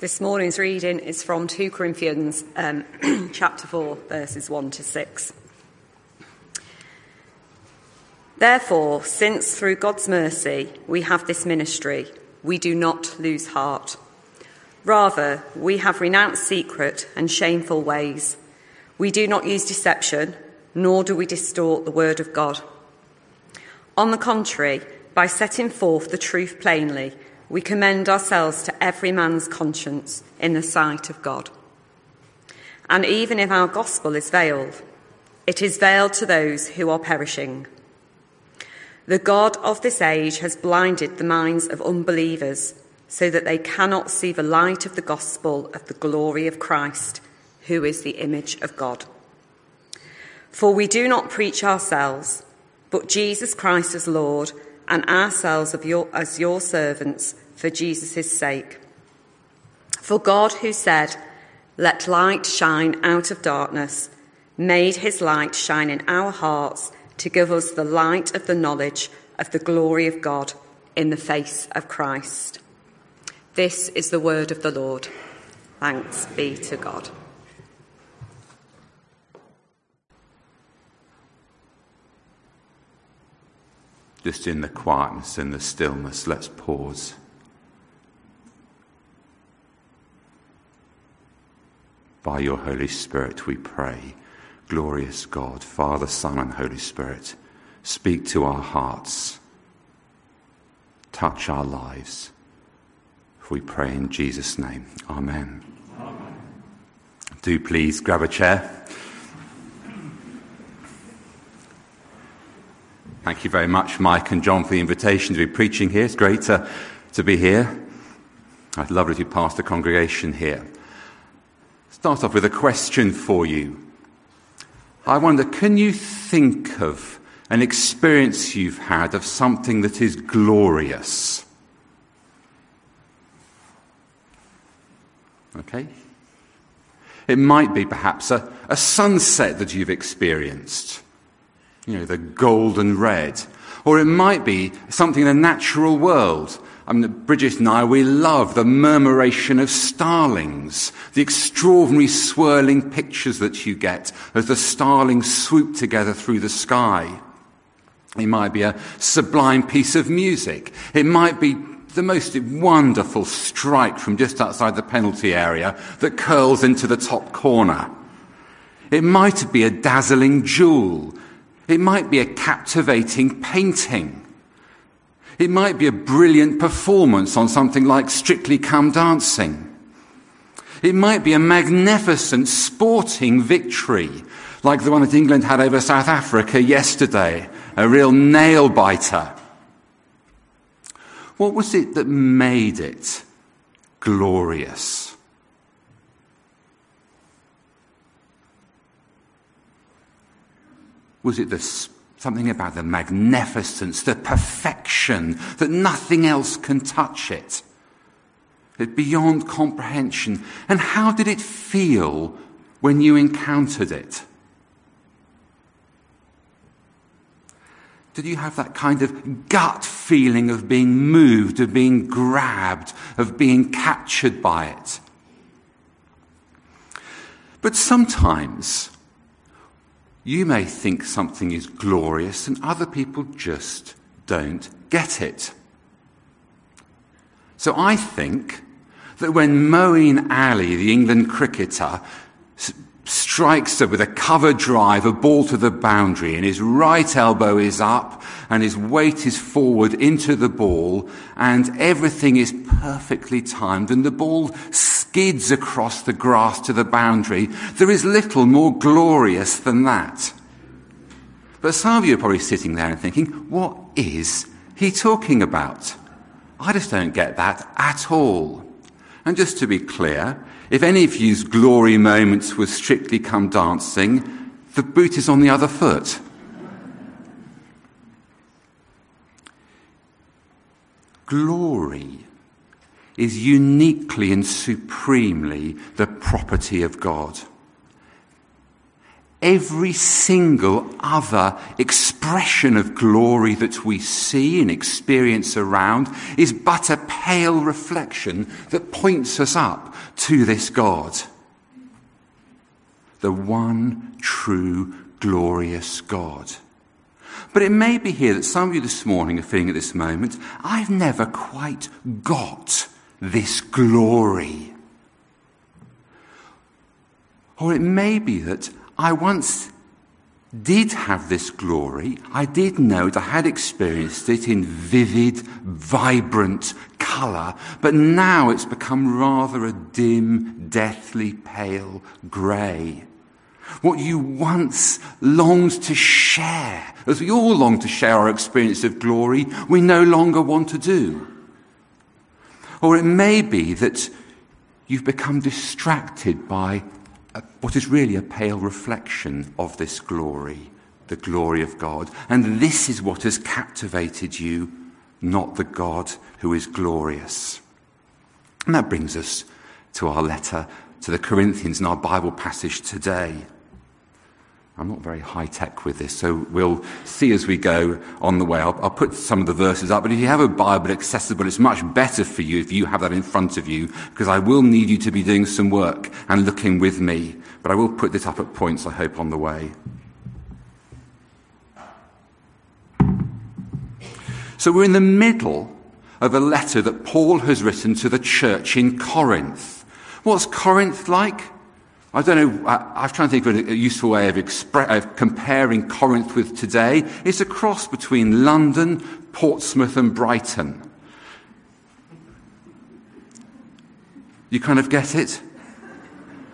This morning's reading is from 2 Corinthians um, chapter 4, verses 1 to 6. Therefore, since through God's mercy we have this ministry, we do not lose heart. Rather, we have renounced secret and shameful ways. We do not use deception, nor do we distort the word of God. On the contrary, by setting forth the truth plainly, we commend ourselves to every man's conscience in the sight of God. And even if our gospel is veiled, it is veiled to those who are perishing. The God of this age has blinded the minds of unbelievers so that they cannot see the light of the gospel of the glory of Christ, who is the image of God. For we do not preach ourselves, but Jesus Christ as Lord, and ourselves your, as your servants for Jesus' sake. For God, who said, Let light shine out of darkness, made his light shine in our hearts to give us the light of the knowledge of the glory of God in the face of Christ. This is the word of the Lord. Thanks be to God. Just in the quietness and the stillness, let's pause. By your Holy Spirit, we pray. Glorious God, Father, Son, and Holy Spirit, speak to our hearts, touch our lives we pray in Jesus' name. Amen. Amen. Do please grab a chair. Thank you very much, Mike and John, for the invitation to be preaching here. It's great to, to be here. I'd love it if you passed the congregation here. Start off with a question for you. I wonder, can you think of an experience you've had of something that is glorious? Okay? It might be perhaps a, a sunset that you've experienced, you know, the golden red. Or it might be something in the natural world. I mean, Bridget and I, we love the murmuration of starlings, the extraordinary swirling pictures that you get as the starlings swoop together through the sky. It might be a sublime piece of music. It might be the most wonderful strike from just outside the penalty area that curls into the top corner. It might be a dazzling jewel. It might be a captivating painting. It might be a brilliant performance on something like Strictly Come Dancing. It might be a magnificent sporting victory, like the one that England had over South Africa yesterday, a real nail biter. What was it that made it glorious? Was it the, something about the magnificence, the perfection, that nothing else can touch it? It beyond comprehension. And how did it feel when you encountered it? Did you have that kind of gut feeling of being moved, of being grabbed, of being captured by it? But sometimes you may think something is glorious and other people just don't get it. So I think that when Moeen Ali, the England cricketer, strikes it with a cover drive, a ball to the boundary, and his right elbow is up, and his weight is forward into the ball, and everything is perfectly timed, and the ball skids across the grass to the boundary. There is little more glorious than that. But some of you are probably sitting there and thinking, what is he talking about? I just don't get that at all. And just to be clear, if any of you's glory moments were strictly come dancing, the boot is on the other foot. Glory is uniquely and supremely the property of God. Every single other expression of glory that we see and experience around is but a pale reflection that points us up to this God. The one true glorious God. But it may be here that some of you this morning are feeling at this moment, I've never quite got this glory. Or it may be that I once did have this glory. I did know it. I had experienced it in vivid, vibrant colour. But now it's become rather a dim, deathly pale grey. What you once longed to share, as we all long to share our experience of glory, we no longer want to do. Or it may be that you've become distracted by a, what is really a pale reflection of this glory, the glory of God. And this is what has captivated you, not the God who is glorious. And that brings us to our letter to the Corinthians in our Bible passage today. I'm not very high tech with this, so we'll see as we go on the way. I'll, I'll, put some of the verses up, but if you have a Bible accessible, it's much better for you if you have that in front of you, because I will need you to be doing some work and looking with me. But I will put this up at points, I hope, on the way. So we're in the middle of a letter that Paul has written to the church in Corinth. What's Corinth like? I don't know, I, am trying to think of a, useful way of, expre- of comparing Corinth with today. It's a cross between London, Portsmouth, and Brighton. You kind of get it?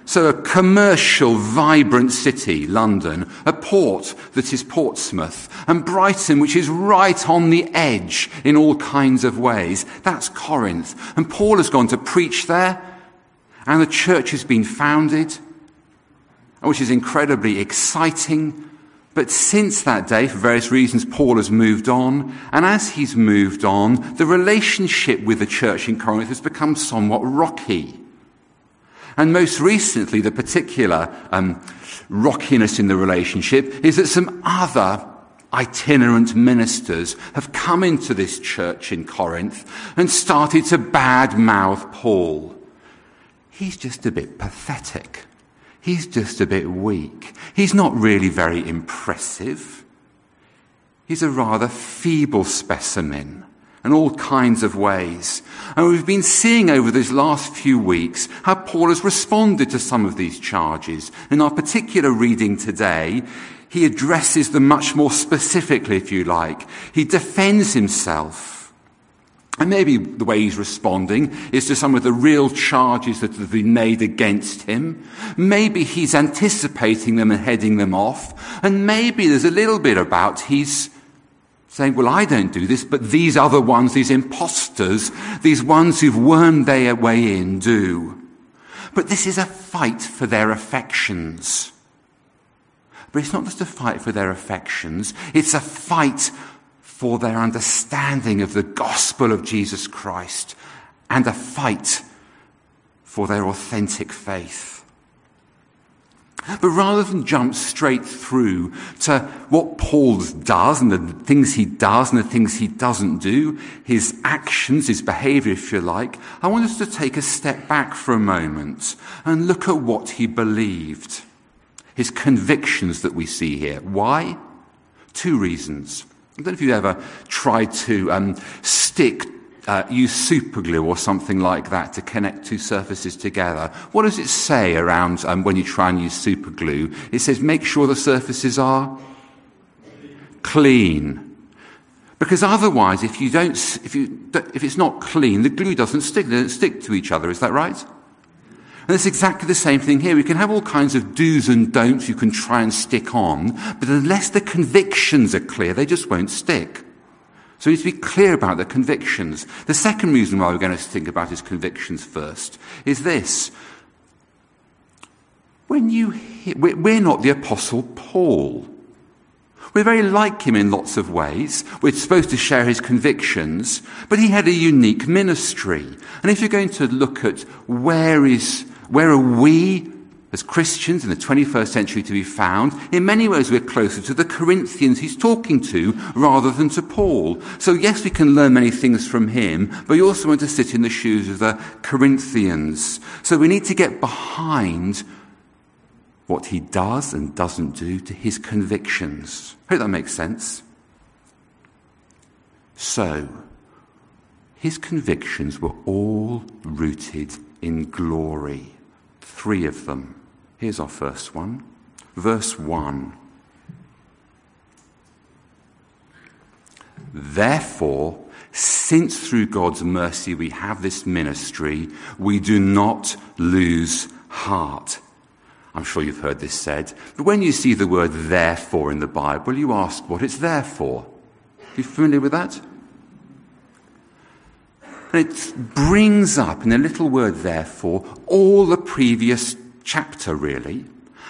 So, a commercial, vibrant city, London, a port that is Portsmouth, and Brighton, which is right on the edge in all kinds of ways. That's Corinth. And Paul has gone to preach there, and the church has been founded which is incredibly exciting. But since that day, for various reasons, Paul has moved on. And as he's moved on, the relationship with the church in Corinth has become somewhat rocky. And most recently, the particular um, rockiness in the relationship is that some other itinerant ministers have come into this church in Corinth and started to badmouth Paul. He's just a bit pathetic. He's just a bit weak. He's not really very impressive. He's a rather feeble specimen in all kinds of ways. And we've been seeing over these last few weeks how Paul has responded to some of these charges. In our particular reading today, he addresses them much more specifically, if you like. He defends himself. And maybe the way he's responding is to some of the real charges that have been made against him. Maybe he's anticipating them and heading them off. And maybe there's a little bit about he's saying, well, I don't do this, but these other ones, these impostors, these ones who've wormed their way in do. But this is a fight for their affections. But it's not just a fight for their affections, it's a fight for their understanding of the gospel of Jesus Christ and a fight for their authentic faith. But rather than jump straight through to what Paul does and the things he does and the things he doesn't do, his actions, his behavior, if you like, I want us to take a step back for a moment and look at what he believed. His convictions that we see here. Why? Two reasons. I don't know if you've ever tried to um, stick, uh, use super glue or something like that to connect two surfaces together. What does it say around um, when you try and use super glue? It says make sure the surfaces are clean. Because otherwise, if you don't, if you, if it's not clean, the glue doesn't stick. They don't stick to each other. Is that right? And it's exactly the same thing here. We can have all kinds of do's and don'ts you can try and stick on, but unless the convictions are clear, they just won't stick. So we need to be clear about the convictions. The second reason why we're going to think about his convictions first is this. When you hear, we're not the apostle Paul. We're very like him in lots of ways. We're supposed to share his convictions, but he had a unique ministry. And if you're going to look at where is where are we as Christians in the 21st century to be found, in many ways we're closer to the Corinthians he's talking to rather than to Paul. So yes, we can learn many things from him, but we also want to sit in the shoes of the Corinthians. So we need to get behind what he does and doesn't do to his convictions. I Hope that makes sense. So, his convictions were all rooted in glory. Three of them. Here's our first one. Verse 1. Therefore, since through God's mercy we have this ministry, we do not lose heart. I'm sure you've heard this said. But when you see the word therefore in the Bible, you ask what it's there for. Are you familiar with that? And it brings up in a little word therefore all the previous chapter, really.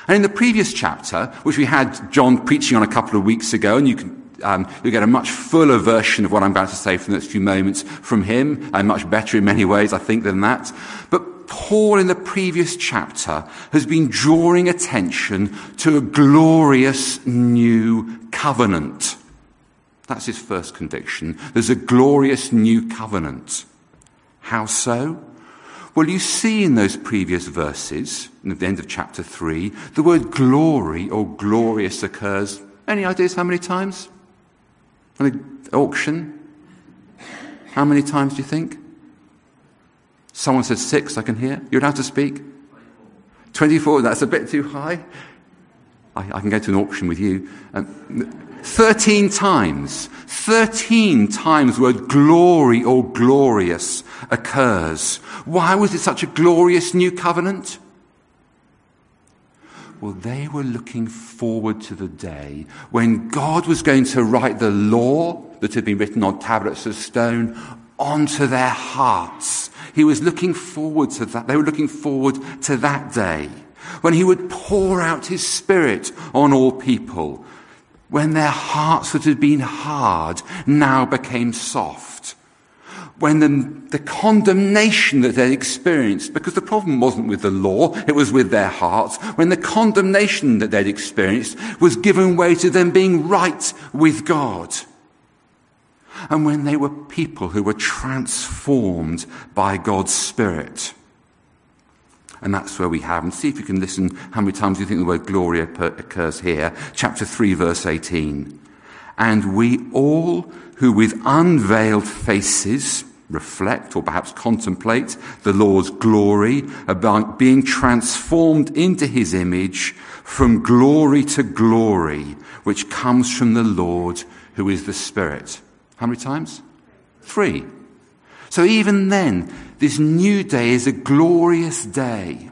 And in the previous chapter, which we had John preaching on a couple of weeks ago, and you can um, you'll get a much fuller version of what I'm about to say for the next few moments from him, and much better in many ways, I think, than that. But Paul in the previous chapter has been drawing attention to a glorious new covenant. That's his first conviction. There's a glorious new covenant. How so? Well, you see in those previous verses, at the end of chapter 3, the word glory or glorious occurs. Any ideas how many times? The auction? How many times do you think? Someone said six, I can hear. You're allowed to speak? 24, that's a bit too high. I, I can go to an auction with you. Um, 13 times. 13 times word glory or glorious occurs. Why was it such a glorious new covenant? Well, they were looking forward to the day when God was going to write the law that had been written on tablets of stone onto their hearts. He was looking forward to that. They were looking forward to that day when he would pour out his spirit on all people, when their hearts that had been hard now became soft, when the, the condemnation that they'd experienced, because the problem wasn't with the law, it was with their hearts, when the condemnation that they'd experienced was given way to them being right with God and when they were people who were transformed by God's Spirit. And that's where we have. And see if you can listen how many times you think the word glory occurs here. Chapter 3, verse 18. And we all who with unveiled faces reflect or perhaps contemplate the Lord's glory about being transformed into his image from glory to glory, which comes from the Lord who is the Spirit. How many times? Three. So even then, this new day is a glorious day.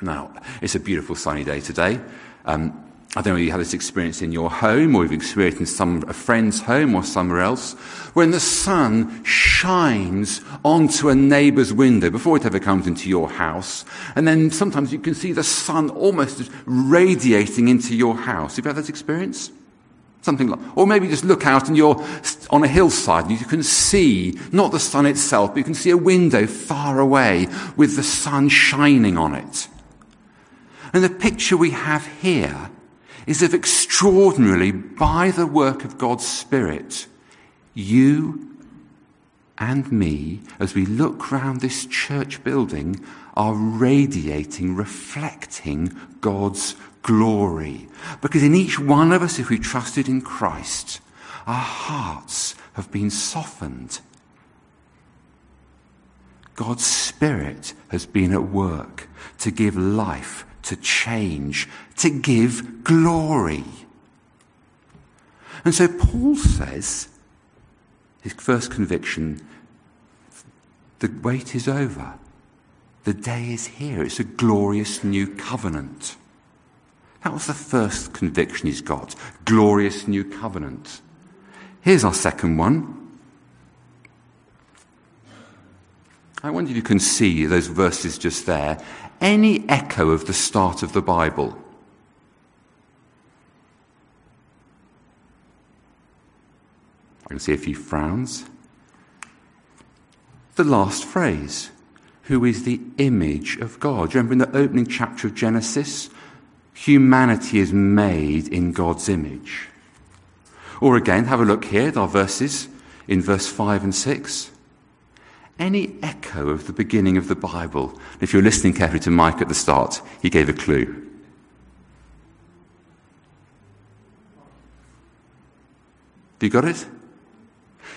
Now, it's a beautiful sunny day today. Um, I don't know if you had this experience in your home or you've experienced in some a friend's home or somewhere else, when the sun shines onto a neighbour's window before it ever comes into your house, and then sometimes you can see the sun almost radiating into your house. Have you had that experience? Something like, or maybe just look out and you're on a hillside and you can see, not the sun itself, but you can see a window far away with the sun shining on it. And the picture we have here is of extraordinarily, by the work of God's Spirit, you and me, as we look round this church building, are radiating, reflecting God's glory. Because in each one of us, if we trusted in Christ, our hearts have been softened. God's Spirit has been at work to give life, to change, to give glory. And so Paul says, his first conviction, the wait is over. The day is here. It's a glorious new covenant. That was the first conviction he's got. Glorious new covenant. Here's our second one. I wonder if you can see those verses just there. Any echo of the start of the Bible. I can see a few frowns. The last phrase who is the image of God. Remember in the opening chapter of Genesis? Humanity is made in God's image. Or again, have a look here at our verses in verse 5 and 6. Any echo of the beginning of the Bible. If you're listening carefully to Mike at the start, he gave a clue. You got it?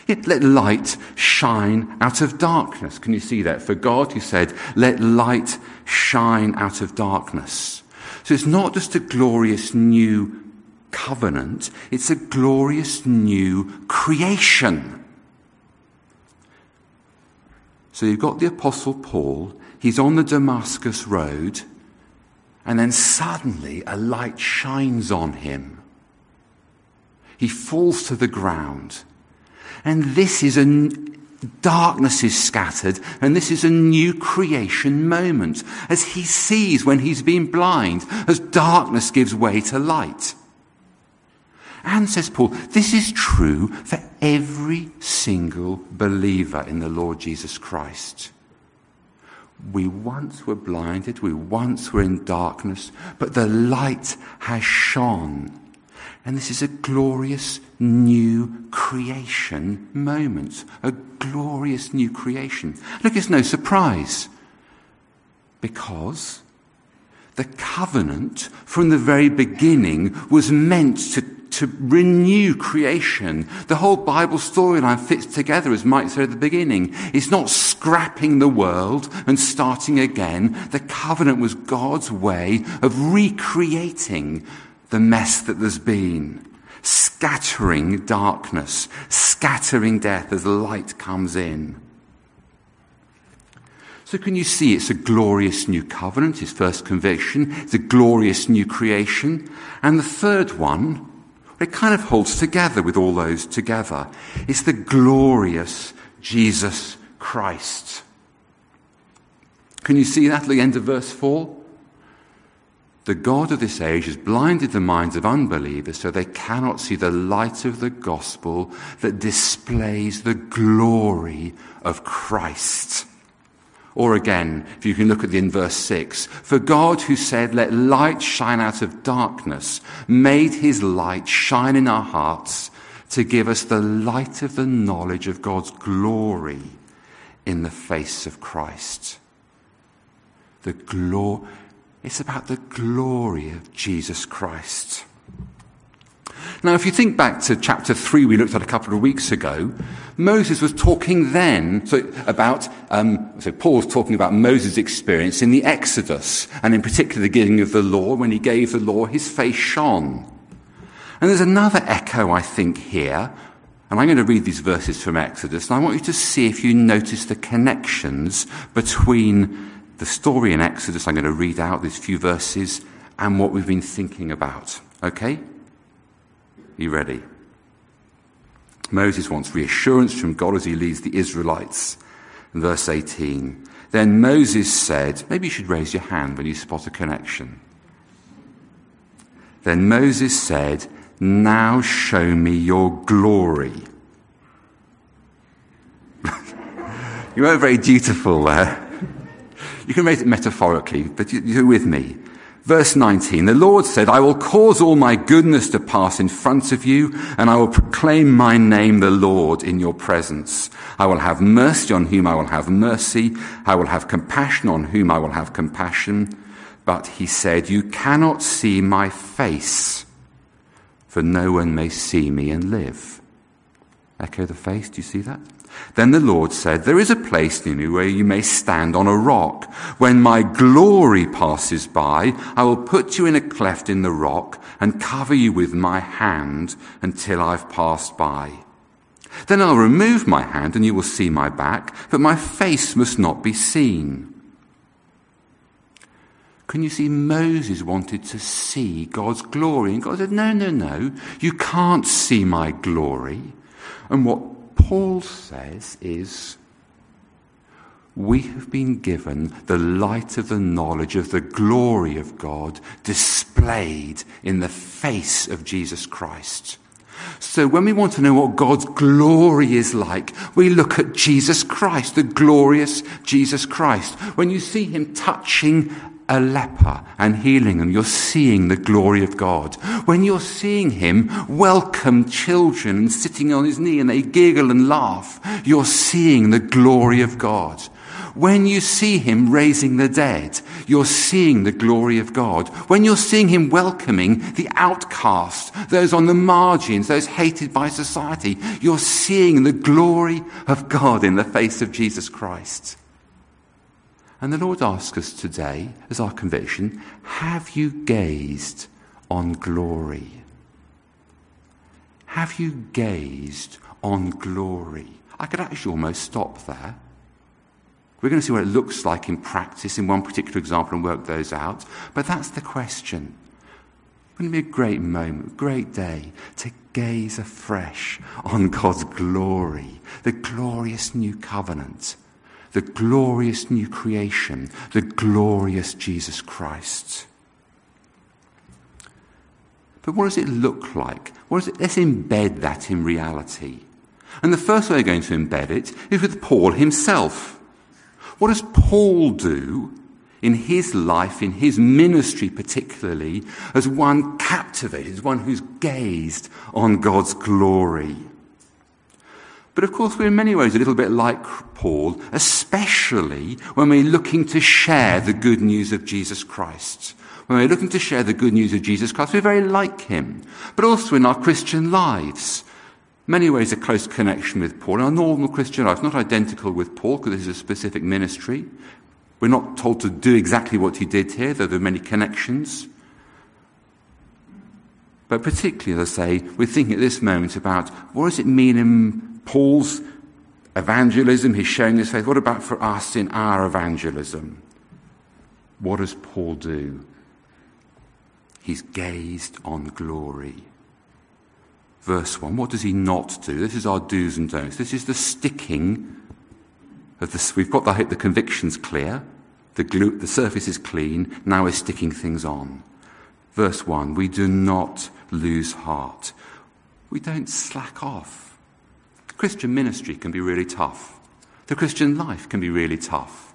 Let light shine out of darkness. Can you see that? For God, he said, let light shine out of darkness. So it's not just a glorious new covenant, it's a glorious new creation. So you've got the Apostle Paul, he's on the Damascus Road, and then suddenly a light shines on him. He falls to the ground. And this is a darkness is scattered, and this is a new creation moment as he sees when he's been blind, as darkness gives way to light. And says Paul, this is true for every single believer in the Lord Jesus Christ. We once were blinded, we once were in darkness, but the light has shone and this is a glorious new creation moment. A glorious new creation. Look, it's no surprise. Because the covenant from the very beginning was meant to, to renew creation. The whole Bible storyline fits together, as Mike said at the beginning. It's not scrapping the world and starting again. The covenant was God's way of recreating the mess that there's been, scattering darkness, scattering death as light comes in. So, can you see it's a glorious new covenant, his first conviction, it's a glorious new creation. And the third one, it kind of holds together with all those together. It's the glorious Jesus Christ. Can you see that at the end of verse 4? The God of this age has blinded the minds of unbelievers so they cannot see the light of the gospel that displays the glory of Christ. Or again, if you can look at the in verse 6, for God who said, let light shine out of darkness, made his light shine in our hearts to give us the light of the knowledge of God's glory in the face of Christ. The glory, it's about the glory of Jesus Christ. Now, if you think back to chapter 3 we looked at a couple of weeks ago, Moses was talking then so about, um, so Paul was talking about Moses' experience in the Exodus, and in particular the giving of the law. When he gave the law, his face shone. And there's another echo, I think, here, and I'm going to read these verses from Exodus, and I want you to see if you notice the connections between the story in Exodus, I'm going to read out these few verses and what we've been thinking about. Okay? You ready? Moses wants reassurance from God as he leads the Israelites. Verse 18. Then Moses said, maybe you should raise your hand when you spot a connection. Then Moses said, Now show me your glory. you weren't very dutiful there. You can raise it metaphorically, but you're with me. Verse 19, the Lord said, I will cause all my goodness to pass in front of you, and I will proclaim my name, the Lord, in your presence. I will have mercy on whom I will have mercy. I will have compassion on whom I will have compassion. But he said, you cannot see my face, for no one may see me and live. Echo the face, do you see that? Then the Lord said, There is a place near me where you may stand on a rock. When my glory passes by, I will put you in a cleft in the rock and cover you with my hand until I've passed by. Then I'll remove my hand and you will see my back, but my face must not be seen. Can you see Moses wanted to see God's glory? And God said, No, no, no, you can't see my glory. And what Paul says is we have been given the light of the knowledge of the glory of God displayed in the face of Jesus Christ. So when we want to know what God's glory is like, we look at Jesus Christ, the glorious Jesus Christ. When you see him touching a leper and healing them, you're seeing the glory of God. When you're seeing him welcome children and sitting on his knee and they giggle and laugh, you're seeing the glory of God. When you see him raising the dead, you're seeing the glory of God. When you're seeing him welcoming the outcast, those on the margins, those hated by society, you're seeing the glory of God in the face of Jesus Christ. And the Lord asks us today, as our conviction, have you gazed on glory? Have you gazed on glory? I could actually almost stop there. We're going to see what it looks like in practice in one particular example and work those out. But that's the question. Wouldn't it be a great moment, a great day to gaze afresh on God's glory, the glorious new covenant, the glorious new creation, the glorious Jesus Christ? But what does it look like? What it? Let's embed that in reality. And the first way we're going to embed it is with Paul himself. What does Paul do in his life, in his ministry particularly, as one captivated, as one who's gazed on God's glory? But of course, we're in many ways a little bit like Paul, especially when we're looking to share the good news of Jesus Christ. When we're looking to share the good news of Jesus Christ, we're very like him. But also in our Christian lives many ways a close connection with Paul. Our normal Christian life, not identical with Paul because this is a specific ministry. We're not told to do exactly what he did here, though there are many connections. But particularly, as I say, we're thinking at this moment about what does it mean in Paul's evangelism, He's showing his faith. What about for us in our evangelism? What does Paul do? He's gazed on glory verse 1. What does he not do? This is our do's and don'ts. This is the sticking of this. We've got the, the convictions clear. The, glue, the surface is clean. Now we're sticking things on. Verse 1. We do not lose heart. We don't slack off. Christian ministry can be really tough. The Christian life can be really tough.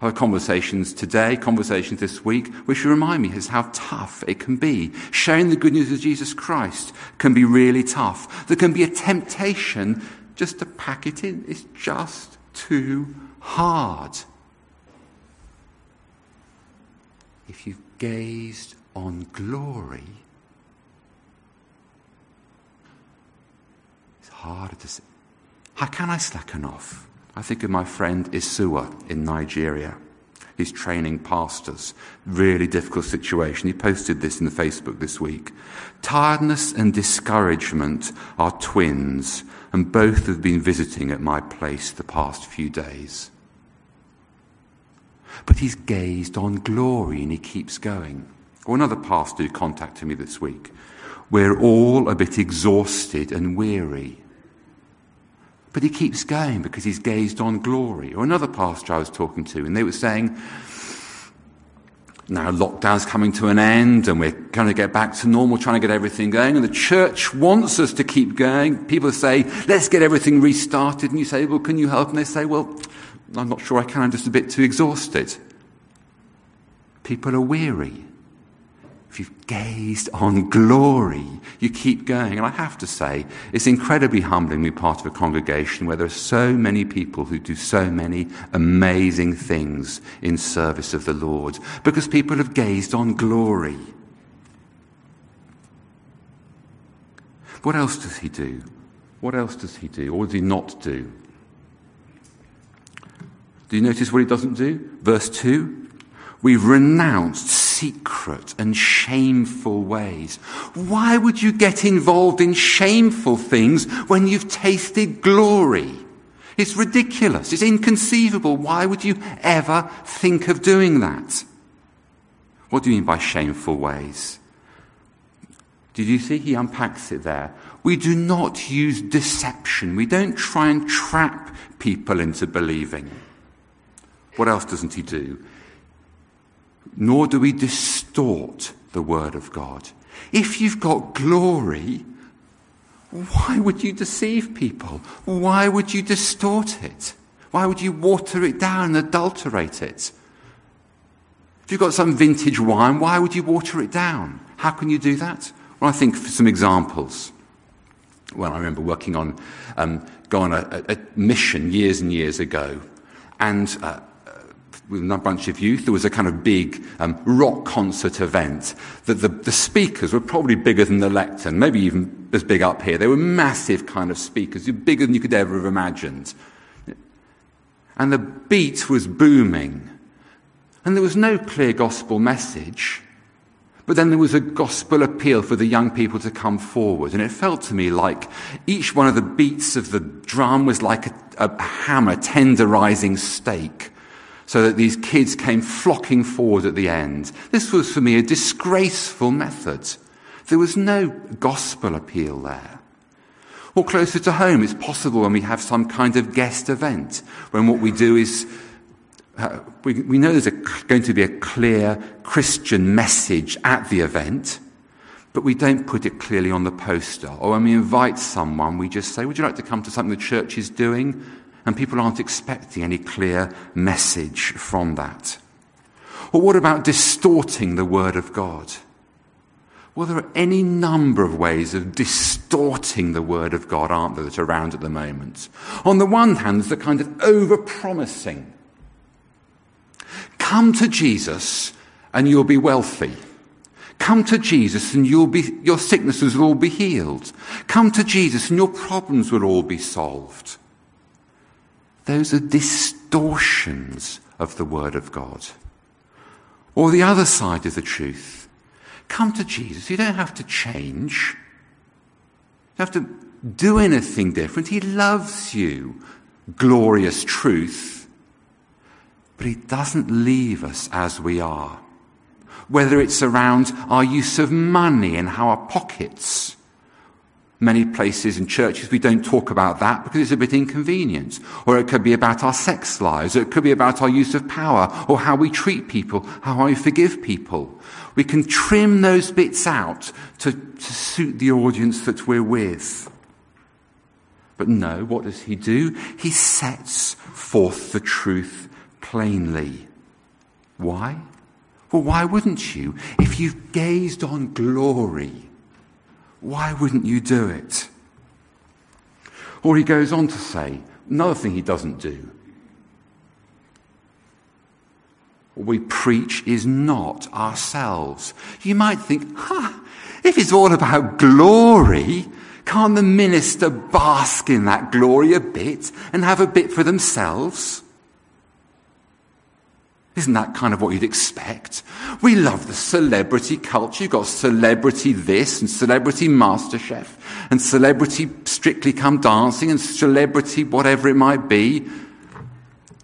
Our conversations today, conversations this week, which remind me is how tough it can be. Sharing the good news of Jesus Christ can be really tough. There can be a temptation just to pack it in. It's just too hard. If you've gazed on glory, to see. How can I slacken off? I think of my friend Isua in Nigeria. He's training pastors. Really difficult situation. He posted this in the Facebook this week. Tiredness and discouragement are twins, and both have been visiting at my place the past few days. But he's gazed on glory and he keeps going. Or another pastor who contacted me this week. We're all a bit exhausted and weary. But he keeps going because he's gazed on glory. Or another pastor I was talking to, and they were saying, now lockdown's coming to an end and we're going to get back to normal, trying to get everything going. And the church wants us to keep going. People say, let's get everything restarted. And you say, well, can you help? And they say, well, I'm not sure I can. I'm just a bit too exhausted. People are weary if you've gazed on glory, you keep going. And I have to say, it's incredibly humbling to be part of a congregation where there are so many people who do so many amazing things in service of the Lord because people have gazed on glory. What else does he do? What else does he do? Or does he not do? Do you notice what he doesn't do? Verse 2 We've renounced secret and shameful ways. Why would you get involved in shameful things when you've tasted glory? It's ridiculous. It's inconceivable. Why would you ever think of doing that? What do you mean by shameful ways? Did you see? He unpacks it there. We do not use deception. We don't try and trap people into believing. What else doesn't he do? Nor do we distort the Word of God. If you've got glory, Why would you deceive people? Why would you distort it? Why would you water it down and adulterate it? If you've got some vintage wine, why would you water it down? How can you do that? Well, I think for some examples. Well, I remember working on, um, going on a, a, mission years and years ago, and uh, with a bunch of youth, there was a kind of big um, rock concert event that the, the, speakers were probably bigger than the lectern, maybe even as big up here. They were massive kind of speakers, bigger than you could ever have imagined. And the beat was booming. And there was no clear gospel message. But then there was a gospel appeal for the young people to come forward. And it felt to me like each one of the beats of the drum was like a, a hammer tenderizing steak so that these kids came flocking forward at the end. This was for me a disgraceful method. There was no gospel appeal there. Or closer to home, it's possible when we have some kind of guest event, when what we do is uh, we, we, know there's a, going to be a clear Christian message at the event, but we don't put it clearly on the poster. Or when we invite someone, we just say, Would you like to come to something the church is doing? And people aren't expecting any clear message from that. Or what about distorting the Word of God? Well, there are any number of ways of distorting the Word of God, aren't there, that are around at the moment. On the one hand, there's the kind of over promising Come to Jesus and you'll be wealthy. Come to Jesus and you'll be, your sicknesses will all be healed. Come to Jesus and your problems will all be solved. Those are distortions of the Word of God. Or the other side of the truth. Come to Jesus. You don't have to change. You have to do anything different. He loves you. Glorious truth. But He doesn't leave us as we are. Whether it's around our use of money and how our pockets, many places and churches we don't talk about that because it's a bit inconvenient. Or it could be about our sex lives, or it could be about our use of power, or how we treat people, how we forgive people. We can trim those bits out to, to suit the audience that we're with. But no, what does he do? He sets forth the truth plainly. Why? Well, why wouldn't you? If you've gazed on glory, why wouldn't you do it? Or he goes on to say, another thing he doesn't do. What we preach is not ourselves. You might think, huh, if it's all about glory, can't the minister bask in that glory a bit and have a bit for themselves? Isn't that kind of what you'd expect? We love the celebrity culture. You've got celebrity this and celebrity MasterChef and celebrity Strictly Come Dancing and celebrity whatever it might be.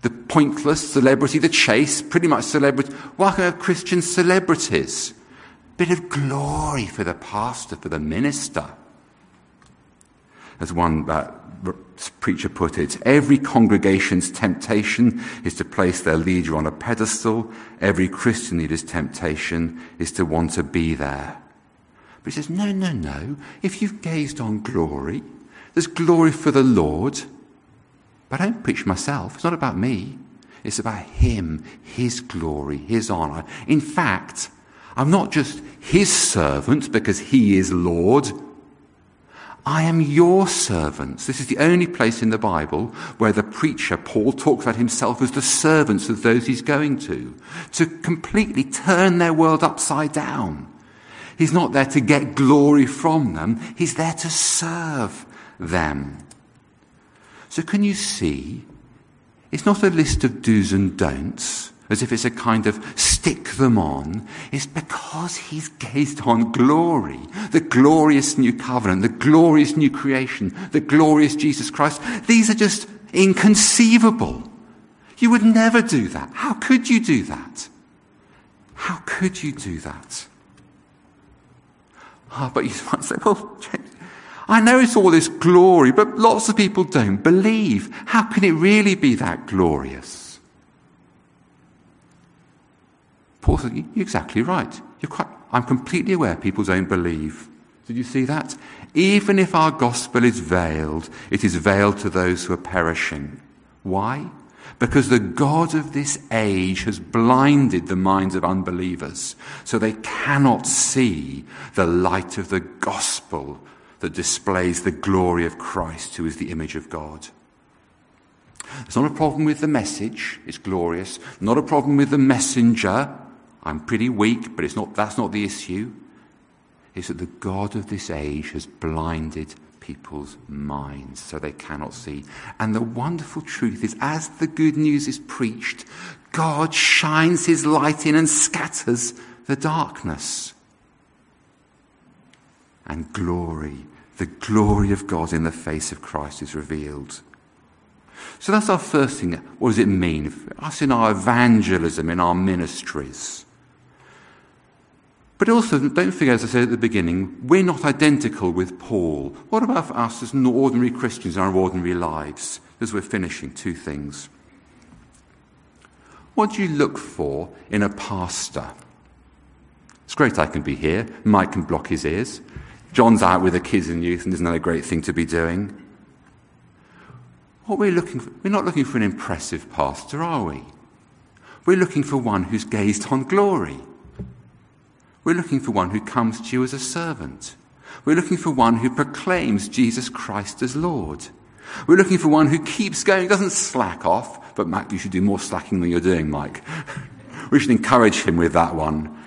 The pointless celebrity, the chase, pretty much celebrity. Why can't have Christian celebrities? Bit of glory for the pastor, for the minister. As one uh, preacher put it, every congregation's temptation is to place their leader on a pedestal. Every Christian leader's temptation is to want to be there. But he says, no, no, no. If you've gazed on glory, there's glory for the Lord. But I don't preach myself. It's not about me. It's about Him, His glory, His honor. In fact, I'm not just His servant because He is Lord. I am your servants. This is the only place in the Bible where the preacher, Paul, talks about himself as the servants of those he's going to, to completely turn their world upside down. He's not there to get glory from them, he's there to serve them. So, can you see? It's not a list of do's and don'ts as if it's a kind of stick them on, is because he's gazed on glory, the glorious new covenant, the glorious new creation, the glorious Jesus Christ. These are just inconceivable. You would never do that. How could you do that? How could you do that? Ah, but you might say, well, I know it's all this glory, but lots of people don't believe. How can it really be that glorious? Paul said, You're exactly right. You're quite, I'm completely aware people don't believe. Did you see that? Even if our gospel is veiled, it is veiled to those who are perishing. Why? Because the God of this age has blinded the minds of unbelievers, so they cannot see the light of the gospel that displays the glory of Christ, who is the image of God. It's not a problem with the message, it's glorious. Not a problem with the messenger. I'm pretty weak, but it's not, that's not the issue. It's that the God of this age has blinded people's minds so they cannot see. And the wonderful truth is, as the good news is preached, God shines his light in and scatters the darkness. And glory, the glory of God in the face of Christ is revealed. So that's our first thing. What does it mean? Us in our evangelism, in our ministries. But also, don't forget, as I said at the beginning, we're not identical with Paul. What about for us as ordinary Christians in our ordinary lives? As we're finishing, two things. What do you look for in a pastor? It's great I can be here. Mike can block his ears. John's out with the kids and youth, and isn't that a great thing to be doing? What we're looking for, we're not looking for an impressive pastor, are we? We're looking for one who's gazed on glory. We're looking for one who comes to you as a servant. We're looking for one who proclaims Jesus Christ as Lord. We're looking for one who keeps going, doesn't slack off, but Mac, you should do more slacking than you're doing, Mike. we should encourage him with that one.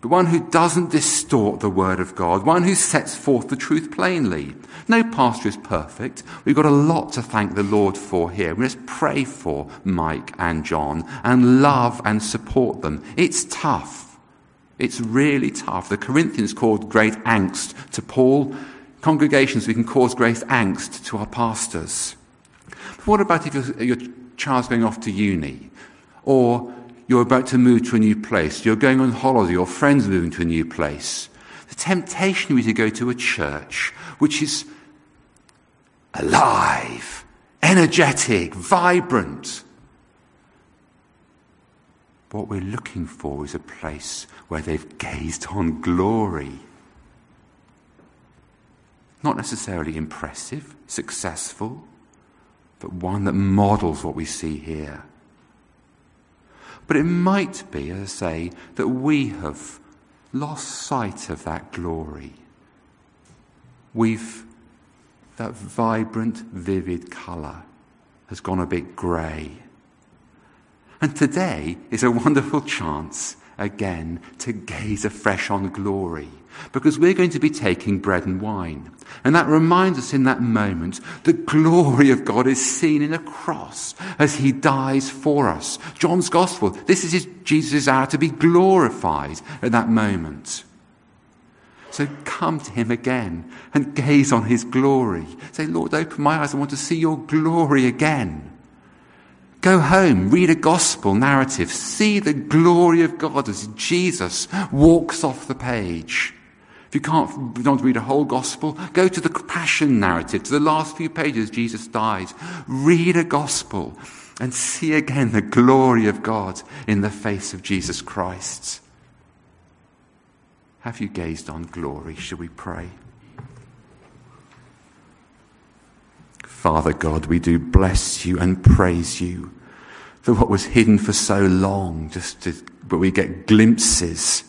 But one who doesn't distort the word of God, one who sets forth the truth plainly. No pastor is perfect. We've got a lot to thank the Lord for here. We must pray for Mike and John and love and support them. It's tough. It's really tough. The Corinthians caused great angst to Paul. Congregations, we can cause great angst to our pastors. But what about if your, child's going off to uni? Or you're about to move to a new place, you're going on holiday, your friend's moving to a new place. The temptation would be to go to a church which is alive, energetic, vibrant. What we're looking for is a place where they've gazed on glory. Not necessarily impressive, successful, but one that models what we see here. But it might be, as I say, that we have lost sight of that glory. We've, that vibrant, vivid colour has gone a bit grey. And today is a wonderful chance again to gaze afresh on glory. Because we're going to be taking bread and wine. And that reminds us in that moment the glory of God is seen in a cross as he dies for us. John's gospel, this is his, Jesus' hour to be glorified at that moment. So come to him again and gaze on his glory. Say, Lord, open my eyes. I want to see your glory again. Go home, read a gospel narrative, see the glory of God as Jesus walks off the page. If you can't don't read a whole gospel, go to the passion narrative, to the last few pages Jesus dies. Read a gospel and see again the glory of God in the face of Jesus Christ. Have you gazed on glory? Shall we pray? Father God, we do bless you and praise you for what was hidden for so long, just to, but we get glimpses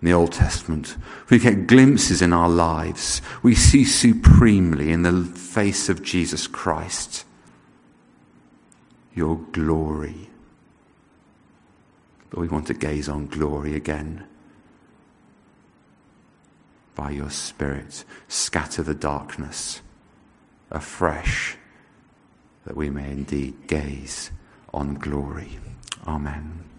in the Old Testament. We get glimpses in our lives. We see supremely in the face of Jesus Christ your glory. But we want to gaze on glory again. By your Spirit, scatter the darkness afresh, that we may indeed gaze on glory. Amen.